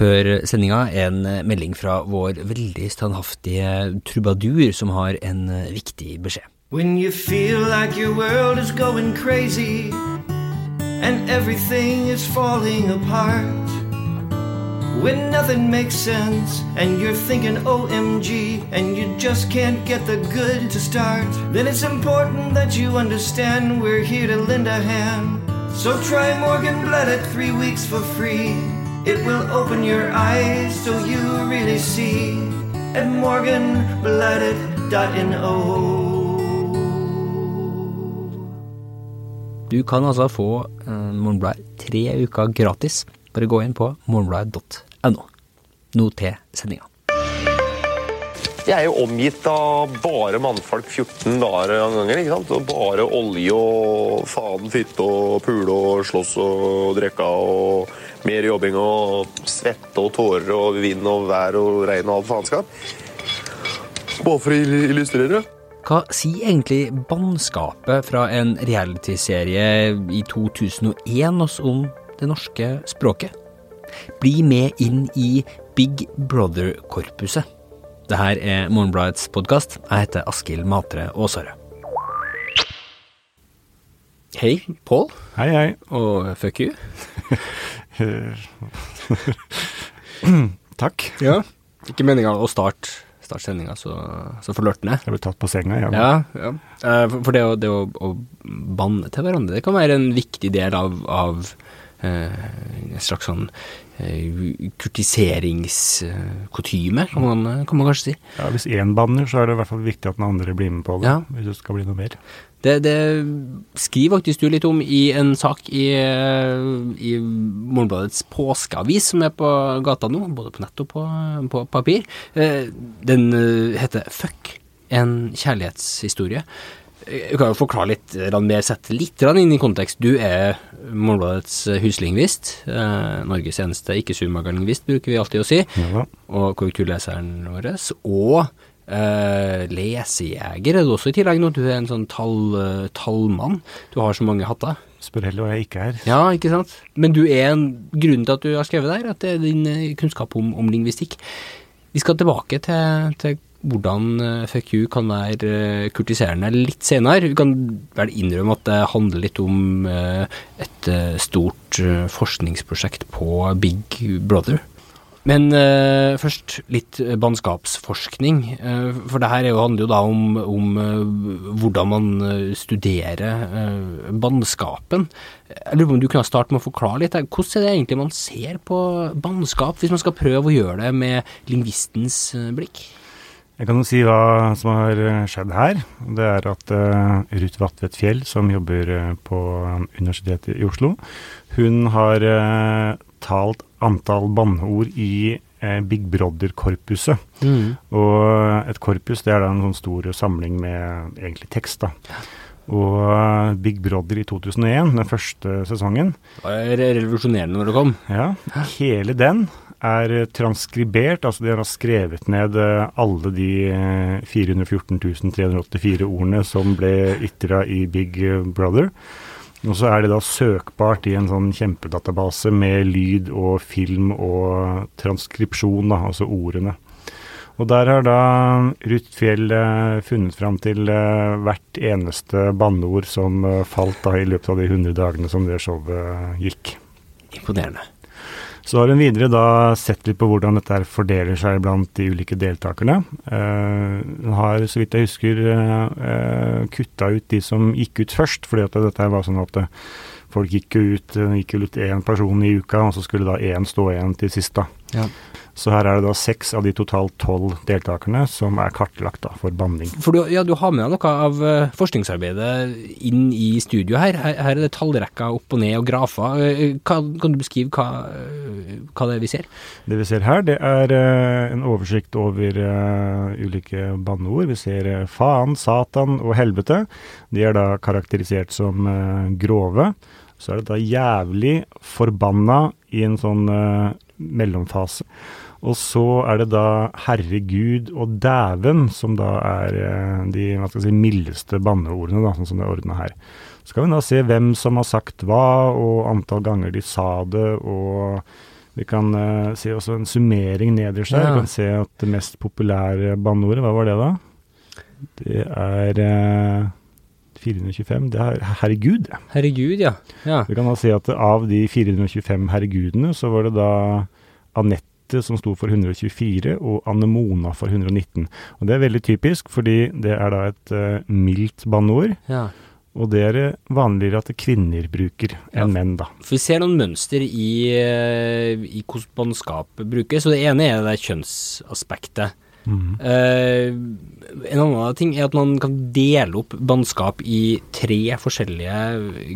Før sendinga en melding fra vår veldig standhaftige trubadur, som har en viktig beskjed. When you feel like your world is going crazy and everything is falling apart. When nothing makes sense and you're thinking OMG and you just can't get the good to start, then it's important that you understand we're here to lend a hand. So try Morgan Blood at three weeks for free. It will open your eyes so you really see at morganblooded.no. Du kan altså få uh, Morgenbladet tre uker gratis. Bare gå inn på morgenbladet.no. Nå til sendinga. Jeg er jo omgitt av bare mannfolk 14 dager av gangen. ikke sant? Og bare olje og faen, fitte og pule og slåss og drikke og mer jobbing og svette og tårer og vind og vær og regn og alt faenskap. Bare for å illustrere. Hva sier egentlig bannskapet fra en realityserie i 2001 oss om det norske språket? Bli med inn i Big Brother-korpuset. Det her er Morgenbladets podkast. Jeg heter Askild Matre Aasare. Hei, Pål. Hei, hei. Og fuck you. Takk. Ja. Ikke meninga å starte, sendinga så, så forlørtende. Jeg ble tatt på senga, ja. Ja, ja. Eh, For for det, å, det å, å banne til hverandre, det kan være en viktig del av, av eh, en slags sånn eh, kurtiseringskotyme, kan, man- kan man kanskje si. ja. Hvis én banner, så er det i hvert fall viktig at den andre blir med på det. Ja. Hvis det skal bli noe mer. Det, det skriver faktisk du litt om i en sak i, eh, i Morgenbladets påskeavis, som er på gata nå, både på nett og på, på papir. Eh, Den heter Fuck, en kjærlighetshistorie. Jeg kan jo forklare litt grann mer, sette litt inn i kontekst. Du er Morgenbladets huslingvist. Eh, Norges eneste ikke-surmagerlingvist, bruker vi alltid å si. Ja. Og korrekturleseren vår. Og eh, lesejeger er du også i tillegg nå. Du er en sånn tall, eh, tallmann. Du har så mange hatter. Spør heller hva jeg ikke er. Ja, ikke sant? Men du er en grunn til at du har skrevet der, at det er din eh, kunnskap om, om lingvistikk. Vi skal tilbake til, til hvordan eh, fuck you kan være eh, kurtiserende litt senere. Vi kan vel innrømme at det handler litt om eh, et stort forskningsprosjekt på Big Brother. Men uh, først litt bannskapsforskning. Uh, for det her er handler jo da om, om uh, hvordan man studerer uh, bannskapen. Jeg lurer på om du kunne starte med å forklare litt. Hvordan er det egentlig man ser på bannskap, hvis man skal prøve å gjøre det med lingvistens blikk? Jeg kan jo si hva som har eh, skjedd her. Det er at uh, Ruth Vatvedt Fjell, som jobber eh, på Universitetet i Oslo, hun har uh, talt antall banneord i uh, Big Brother-korpuset. Og et korpus det er da en sånn stor samling med egentlig tekst. da. Og eh, Big Brother i 2001, den første sesongen, Det var revolusjonerende når det kom. ja, hele den er eh, transkribert, altså de har skrevet ned eh, alle de eh, 414 384 ordene som ble ytra i Big Brother. Og så er det da søkbart i en sånn kjempedatabase med lyd og film og transkripsjon, da, altså ordene. Og der har da Ruth Fjell eh, funnet fram til eh, hvert eneste banneord som eh, falt da i løpet av de 100 dagene som det showet gikk. Imponerende. Så har hun videre da sett litt på hvordan dette fordeler seg blant de ulike deltakerne. Hun har, så vidt jeg husker, kutta ut de som gikk ut først, fordi at dette var sånn at folk gikk jo ut, gikk jo ut én person i uka, og så skulle da én stå igjen til sist, da. Ja. Så her er det da seks av de totalt tolv deltakerne som er kartlagt da for banning. For du, ja, du har med deg noe av eh, forskningsarbeidet inn i studio her. her. Her er det tallrekker opp og ned og grafer. Eh, Hva, kan du beskrive hva, eh, hva det er vi ser? Det vi ser her, det er eh, en oversikt over eh, ulike banneord. Vi ser eh, faen, satan og helvete. De er da karakterisert som eh, grove. Så er det da jævlig, forbanna i en sånn eh, mellomfase. Og så er det da herregud og dæven, som da er eh, de hva skal jeg si, mildeste banneordene, da, sånn som det er ordna her. Så kan vi da se hvem som har sagt hva, og antall ganger de sa det, og Vi kan uh, se også en summering nederst her. Ja. Vi kan se at det mest populære banneordet, hva var det da? Det er uh, 425. Det er herregud. Herregud, ja. ja. Vi kan da si at av de 425 herregudene, så var det da Anette som sto for 124, og Anemona for 119. Og det er veldig typisk, fordi det er da et uh, mildt banneord, ja. og det er det vanligere at kvinner bruker Ja. enn menn, da. For vi ser noen mønster i, eh, i hvordan bannskap brukes, og det ene er det kjønnsaspektet. Eh, en annen ting er at man kan dele opp bannskap i tre forskjellige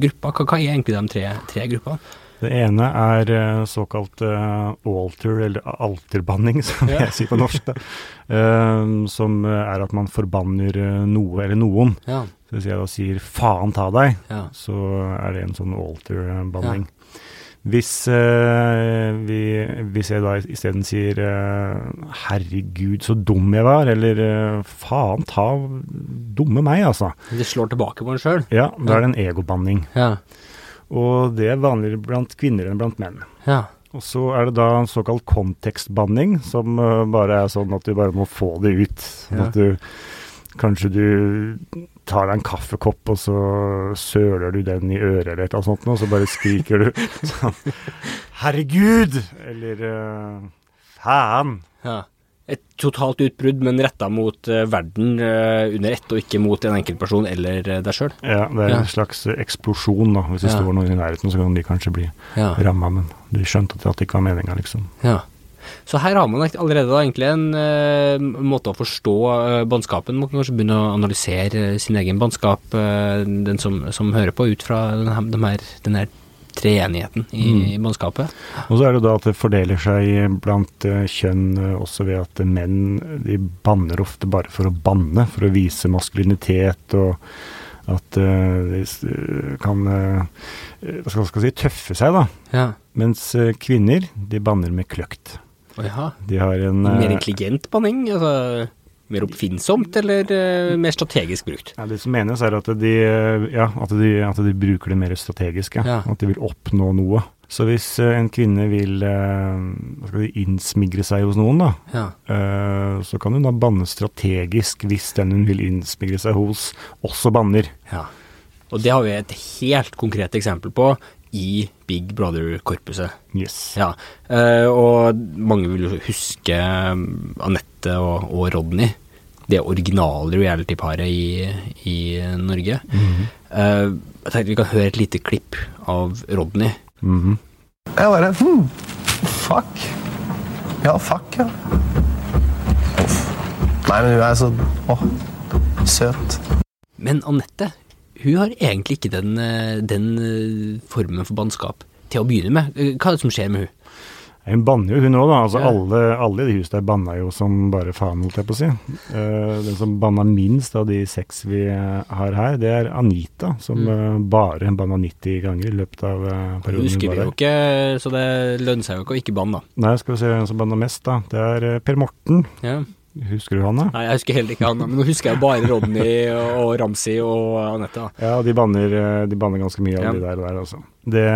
grupper. Hva, hva er egentlig de tre, tre gruppene? Det ene er eh, såkalt uh, alter, eller alterbanning, som Ja. jeg sier på norsk. Eh, som er at man forbanner eh, noe eller noen. Ja, Så hvis jeg da sier 'faen ta deg', ja, så er det en sånn alter-banning. Hvis, uh, vi, hvis jeg da isteden sier eh, 'herregud, så dum jeg var', eller eh, 'faen ta dumme meg', altså. Det slår tilbake på en sjøl. Ja, da er det en egobanning. Ja, Og det er vanligere blant kvinner enn blant menn. ja, Og så er det da en såkalt kontekstbanning, som eh, bare er sånn at du bare må få det ut. Sånn Ja. At du Kanskje du tar deg en kaffekopp, og så søler du den i øret eller et eller annet sånt, og så bare skriker du sånn Herregud! Eller eh, faen. ja. Et totalt utbrudd, men retta mot eh, verden eh, under ett, og ikke mot en enkeltperson eller uh, deg sjøl. Ja, det er Ja. en slags eksplosjon, da. Hvis det Ja. står noen i nærheten, så kan de kanskje bli Ja. ramma, men du skjønte at det ikke var meninga, liksom. Ja. Så her har man allerede da egentlig en uh, måte å forstå uh, bannskapen. Man kan kanskje begynne å analysere eh, sin egen bannskap, uh, den som, som hører på, ut fra den her, den her, den her treenigheten i, i mannskapet. Og så er det da at det fordeler seg blant eh, kjønn eh, også ved at menn de banner ofte bare for å banne, for å vise maskulinitet og at eh, de kan hva skal man jeg si, tøffe seg, da. Ja. Mens kvinner, de banner med kløkt. Oh, ja. De har en Mer intelligent banning? Altså mer oppfinnsomt, eller uh, mer strategisk brukt? ja, Det som menes, er at de, eh, ja, at de, at de bruker det mer strategisk. Ja. At de vil oppnå noe. Så hvis eh, en kvinne vil vi, innsmigre seg hos noen, da, Ja. Så kan hun da banne strategisk hvis den hun vil innsmigre seg hos, også banner. ja. Og det har vi et helt konkret eksempel på i Big Brother-korpuset. Yes. Ja, eh, og mange vil jo huske um, Anette og, og Rodney, det originale reality-paret i, i Norge. Eh, jeg tenkte vi kan høre et lite klipp av Rodney. Mhm. Jeg bare hmm, fuck. Ja, fuck, ja. Uff. Nei, men hun er så Å, søt. Men Anette, hun har egentlig ikke den, eh, den eh, formen for bannskap til å begynne med. Eh, Hva er det som skjer med hun? Hun banner jo hun òg, da. Altså Ja. alle, alle i det huset der banna jo som bare faen, holdt jeg på å si. Uh, den som banna minst av de seks vi har her, det er Anita, som eh, bare banna 90 ganger i løpet av uh, perioden hun husker vi jo ikke, så det lønner seg jo ikke å ikke banne, da. Nei, skal vi se hvem som banna mest, da. Det er Per Morten. Ja. Husker du han, da? Nei, jeg husker heller ikke han, men nå husker jeg bare Rodney og Ramsi og Anette. Ja, de banner, eh, de banner ganske mye av Ja. de der og der, altså. Det,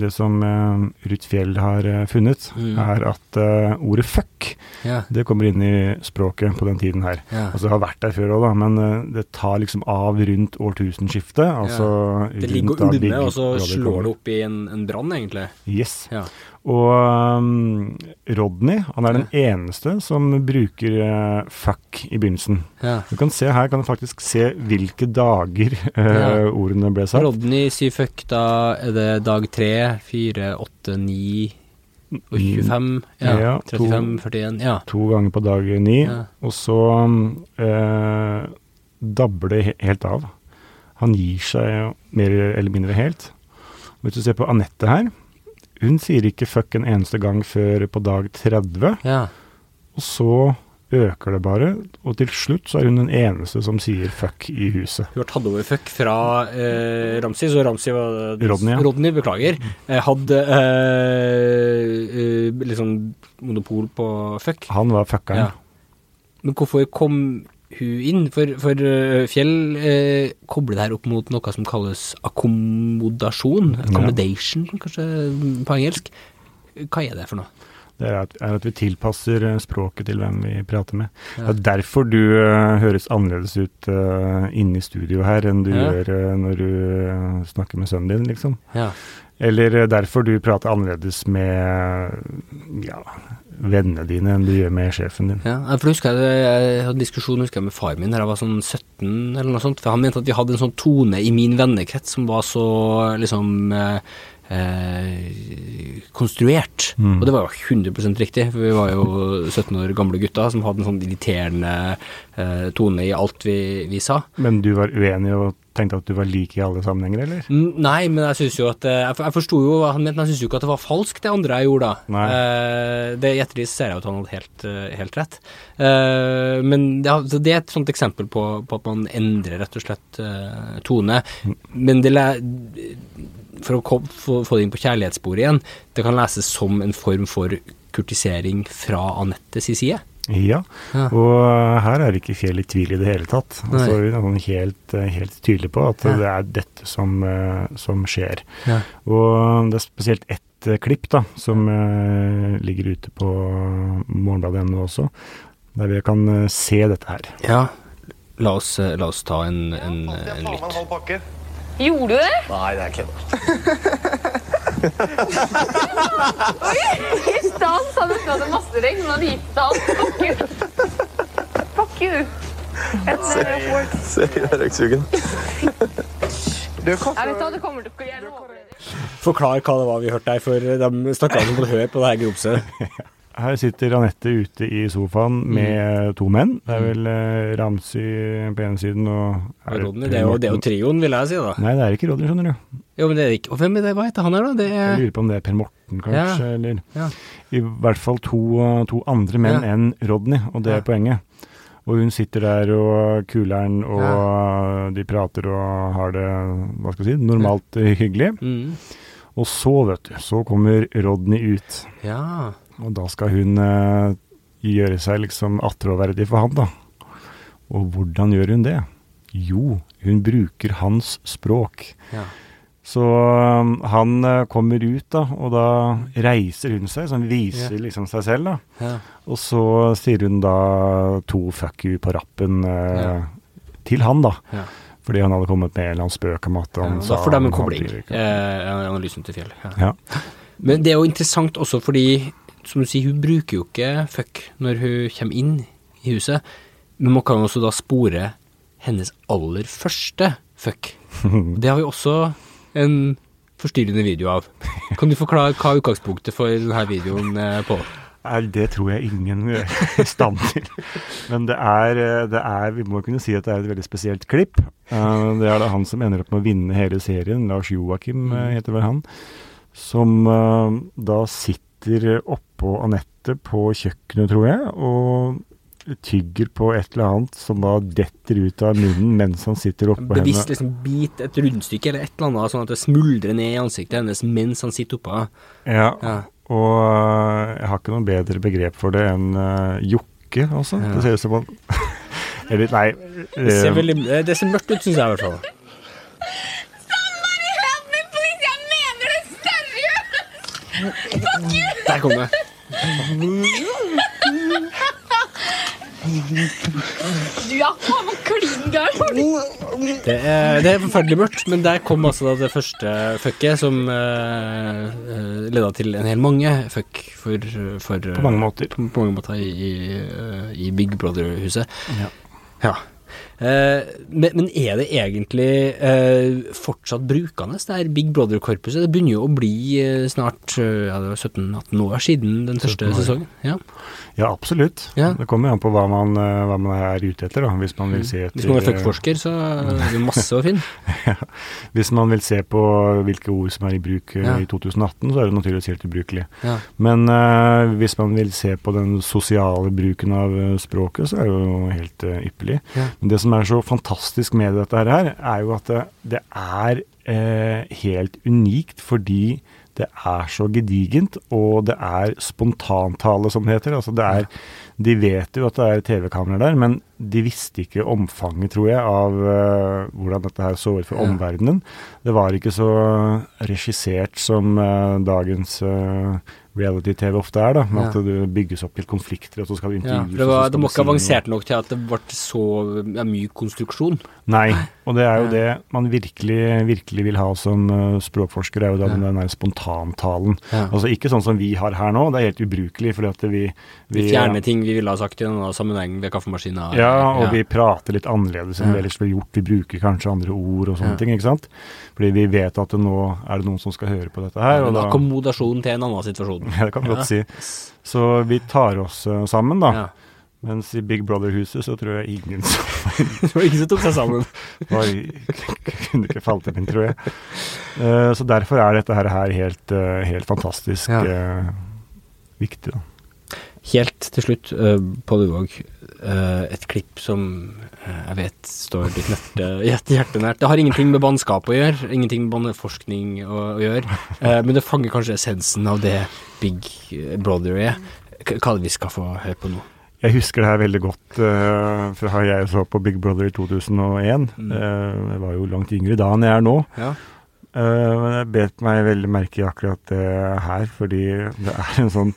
det som uh, Ruth Fjell har eh, funnet, Mm. er at eh, ordet fuck, yeah. det kommer inn i språket på den tiden her. Yeah. Altså det har vært der før òg, da, men eh, det tar liksom av rundt årtusenskiftet. Altså Det ligger og ulmer, og så slår det opp i en, en brann, egentlig. Yes. Og um, Rodney, han er den eneste som bruker uh, fuck i begynnelsen. Du kan se her, kan du faktisk se hvilke dager uh, ordene ble sagt. Rodney sier fuck, da er det dag 3, 4, 8, 9 og 25. Ja, Ja, to- 35, 41. Ja. To ganger på dag ni, Ja. og så eh, dabber det helt av. Han gir seg mer eller mindre helt. Hvis du ser på Anette her, hun sier ikke fuck en eneste gang før på dag 30, ja. og så øker det bare, og til slutt så er hun den eneste som sier fuck i huset. Hun har tatt over fuck fra eh, Ramsi, så Ramsi var Rodney, ja. Rodney, beklager. Eh, hadde eh, eh, liksom monopol på fuck. Han var fuckeren. Ja. Men hvorfor kom hun inn? For, for eh, Fjell eh, kobler det her opp mot noe som kalles akkommodasjon. Accommodation, kanskje på engelsk. Hva er det for noe? Det er at, er at vi tilpasser eh, språket til hvem vi prater med. Ja. Det er derfor du uh, høres annerledes ut uh, inne i studio her enn du Ja. gjør uh, når du snakker med sønnen din, liksom. Ja. Eller derfor du prater annerledes med ja, vennene dine enn du gjør med sjefen din. Ja, for husker jeg, jeg hadde en diskusjon husker jeg, med far min da jeg var sånn 17 eller noe sånt, for han mente at vi hadde en sånn tone i min vennekrets som var så liksom eh, konstruert. Mm. Og det var jo 100 riktig, for vi var jo 17 år gamle gutter som hadde en sånn irriterende eh, tone i alt vi, vi sa. Men du var uenig og tenkte at du var lik i alle sammenhenger, eller? Mm, Nei, men jeg syns jo at eh, Jeg, jeg forsto jo hva han mente, men jeg syns jo ikke at det var falskt, det andre jeg gjorde da. Eh, det I ettertid ser jeg jo at han hadde helt, eh, helt rett. Eh, men det, så det er et sånt eksempel på, på at man endrer rett og slett eh, tone. Men det for å kom, få, få det inn på kjærlighetssporet igjen, det kan leses som en form for kurtisering fra Anettes side. Ja, og her er ikke Fjell i tvil i det hele tatt. Altså, hun er helt, helt tydelig på at det er dette som, eh, som skjer. Ja. Og det er spesielt ett eh, klipp da, som eh, ligger ute på morgenbladet.no også, der vi kan se dette her. ja. La oss, la oss ta en, en, en lytt. Gjorde du det? Nei, det er kødd. I stad sa du at du hadde masse regn, men hadde gitt deg alt. Fuck you. Fuck you. Se i den røyksugen. Forklar hva det var vi hørte her, for de stakkarene som måtte høre på det her grumset. Her sitter Anette ute i sofaen med to menn. Det er vel eh, Ramsi på ene siden og er Rodney, det er jo, det er jo trioen, vil jeg si, da. Nei, det er ikke Rodney, skjønner du. Jo, men det er ikke Og hvem er det? Hva heter han her, da? Det Jeg er lurer på om det er Per Morten, kanskje, eller ja. I hvert fall to, to andre menn Ja. enn Rodney, og det Ja. er poenget. Og hun sitter der og kuler'n, og de prater og har det, hva skal jeg si, normalt eh, hyggelig. Mm. Og så, vet du, så kommer Rodney ut. Ja. Og da skal hun eh, gjøre seg liksom attråverdig for han, da. Og hvordan gjør hun det? Jo, hun bruker hans språk. ja. Så um, han eh, kommer ut, da, og da reiser hun seg, så han viser yeah. liksom seg selv, da. Yeah. Og så sier hun da to fuck you på rappen uh, yeah. til han, da. Fordi han hadde kommet med en eller annen spøk om at ja. sa Da får de en kobling, eh, analysen til Fjell. Ja. Ja. Men det er jo interessant også fordi, som du sier, hun bruker jo ikke fuck når hun kommer inn i huset. Men man kan også da spore hennes aller første fuck. Det har vi også en forstyrrende video av. Kan du forklare hva utgangspunktet for denne videoen er på? Nei, det tror jeg ingen er i stand til. Men det er, eh, det er Vi må kunne si at det er et veldig spesielt klipp. Eh, Det er da han som ender opp med å vinne hele serien. Lars Joakim eh, heter vel han. Som eh, da sitter oppå Anette på kjøkkenet, tror jeg, og tygger på et eller annet som da detter ut av munnen mens han sitter oppå Bevisst henne. liksom bit et rundstykke eller et eller annet, sånn at det smuldrer ned i ansiktet hennes mens han sitter oppå. Ja, Ja. og eh, jeg har ikke noe bedre begrep for det enn uh, jokke, altså. Ja. Det ser ut som han Eller, nei Det ser, eh, veldig, det ser mørkt ut, syns jeg i hvert fall. Der kom det. Du er faen klin gæren. Det er, det er forferdelig mørkt, men der kom altså da det første fucket som uh, leda til en hel mange fuck for, for På mange måter. På, på mange måter i, i, eh, i Big Brother-huset. Ja. Ja. Eh, men, men er det egentlig eh, fortsatt brukende, det her Big Brother-korpuset? Det begynner jo å bli eh, snart ja, det var 17-18 år siden den første sesongen. Ja. Ja, absolutt. Ja. Det kommer an på hva man, hva man er ute etter, da. Hvis man vil se etter Mm. Hvis man er fuckforsker, så er det masse å finne. Hvis man vil se på hvilke ord som er i bruk i 2018, så er det naturligvis helt ubrukelig. Men eh, hvis man vil se på den sosiale bruken av språket, så er det jo helt eh, ypperlig. Ja. Men det som er så fantastisk med dette her, er jo at det, det er eh, helt unikt fordi det er så gedigent, og det er spontantale, som det heter. Altså det er, de vet jo at det er TV-kameraer der, men de visste ikke omfanget, tror jeg, av uh, hvordan dette her så ut for omverdenen. Det var ikke så regissert som uh, dagens eh, reality-TV ofte er, da. Med Ja. at det bygges opp til konflikter, og så skal du Ja, det, var, det må ikke avansert nok til at det ble så ja, mye konstruksjon. Nei, og det er jo Ja. det man virkelig, virkelig vil ha som eh, språkforsker, er jo da Ja. den der spontantalen. Ja. Altså ikke sånn som vi har her nå, det er helt ubrukelig, fordi at vi Vi fjerner ting vi ville ha sagt i en annen sammenheng ved kaffemaskina. Ja, og vi prater litt annerledes enn Ja. vi ellers ville gjort. Vi bruker kanskje andre ord og sånne Ja. ting, ikke sant. Fordi vi vet at nå er det noen som skal høre på dette her, og da, da akkommodasjon til en annen situasjon. Det kan Ja. godt si. Så vi tar oss eh, sammen, da. Mens i Big Brother-huset så tror jeg ingen som Det var ingen som tok seg sammen. var, kunne ikke falt inn, tror jeg. Uh, så derfor er dette her her helt, uh, helt fantastisk Ja. eh, viktig, da. Helt til slutt, uh, Pål Uvåg, Uh, et klipp som uh, jeg vet står ditt hjerte, hjerte, hjerte nært. Det har ingenting med bannskap å gjøre, ingenting med banneforskning å, å gjøre, Uh, men det fanger kanskje essensen av det Big Brother er. Hva er det vi skal få høre på nå? Jeg husker det her veldig godt uh, fra jeg så på Big Brother i 2001. Mm. Eh, jeg var jo langt yngre da enn jeg er nå. Ja. Eh, men jeg bet meg veldig merke i akkurat det her, fordi det er en sånn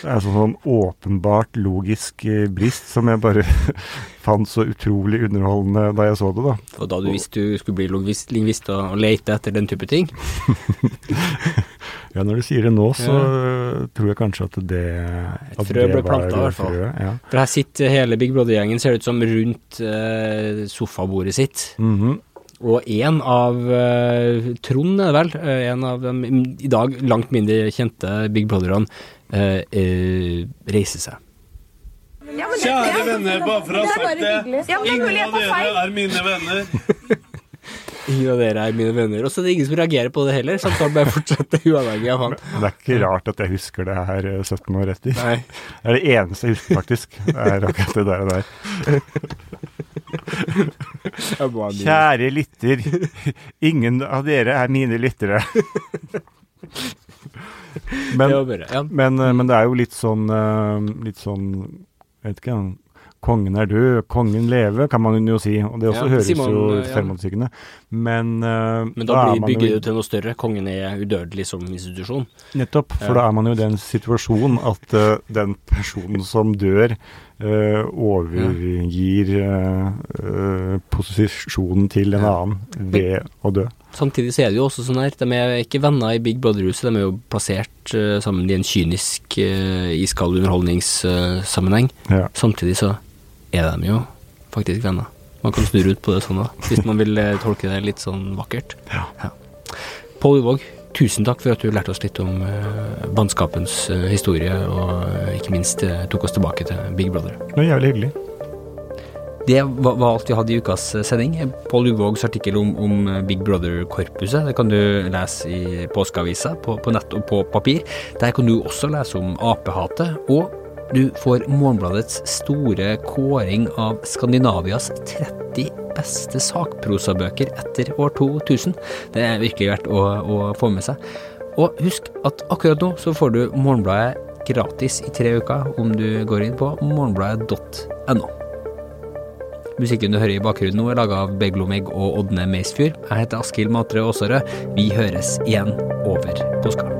det er en sånn åpenbart logisk eh, brist som jeg bare fant så utrolig underholdende da jeg så det, da. Og da du visste du skulle bli lingvist, og, lete etter den type ting? Ja, når du sier det nå, så Ja. tror jeg kanskje at det Et frø ble planta, i hvert fall. Ja. For her sitter hele Big Brother-gjengen, ser det ut som, rundt eh, sofabordet sitt. Mhm. Og en av uh, Trond, er det vel, eh, en av de i dag langt mindre kjente Big Brotherne, eh, uh, reiser seg. Kjære venner, bare for å ha sagt det. Ja, det er Ingen av dere feil. er mine venner. Ingen av dere er mine venner. Og så er det ingen som reagerer på det heller. Samtalen bare fortsetter uavhengig av han. Men det er ikke rart at jeg husker det her øh, 17 år etter. Nei. Det er det eneste jeg husker, faktisk. Det er akkurat det der og der. Kjære lytter. Ingen av dere er mine lyttere. Men, men, øh, men det er jo litt sånn øh, Litt sånn Jeg vet ikke. Kongen er død, kongen lever, kan man jo si. Og det også Ja, høres man, jo selvmotsigende. Men, uh, Men da, da blir, bygget jo til noe større. Kongen er udødelig som institusjon. Nettopp, for Ja. da er man jo i den situasjonen at uh, den personen som dør, uh, overgir posisjonen til en annen ved å dø. Samtidig så er det jo også sånn her, de er ikke venner i Big Brother-huset, de er jo plassert sammen i en kynisk, iskald underholdningssammenheng. Ja. Samtidig så er de jo faktisk venner. Man kan snurre ut på det sånn da, hvis man vil eh, tolke det litt sånn vakkert. Ja. Pål Uvåg, tusen takk for at du lærte oss litt om uh, bannskapens eh, historie, og eh, ikke minst eh, tok oss tilbake til Big Brother. Det var jævlig hyggelig. Det var, var alt vi hadde i ukas eh, sending. Pål Uvågs artikkel om, om eh, Big Brother-korpuset det kan du lese i påskeavisa på, på nett og på papir. Der kan du også lese om apehatet, og du får Morgenbladets store kåring av Skandinavias 30 beste sakprosabøker etter år 2000. Det er virkelig verdt å, å få med seg. Og husk at akkurat nå så får du Morgenbladet gratis i tre uker om du går inn på morgenbladet.no. Musikken du hører i bakgrunnen nå er laga av Beglomeg og Ådne Meisfjord. Jeg heter Askild Matre Aasarød. Vi høres igjen over påska.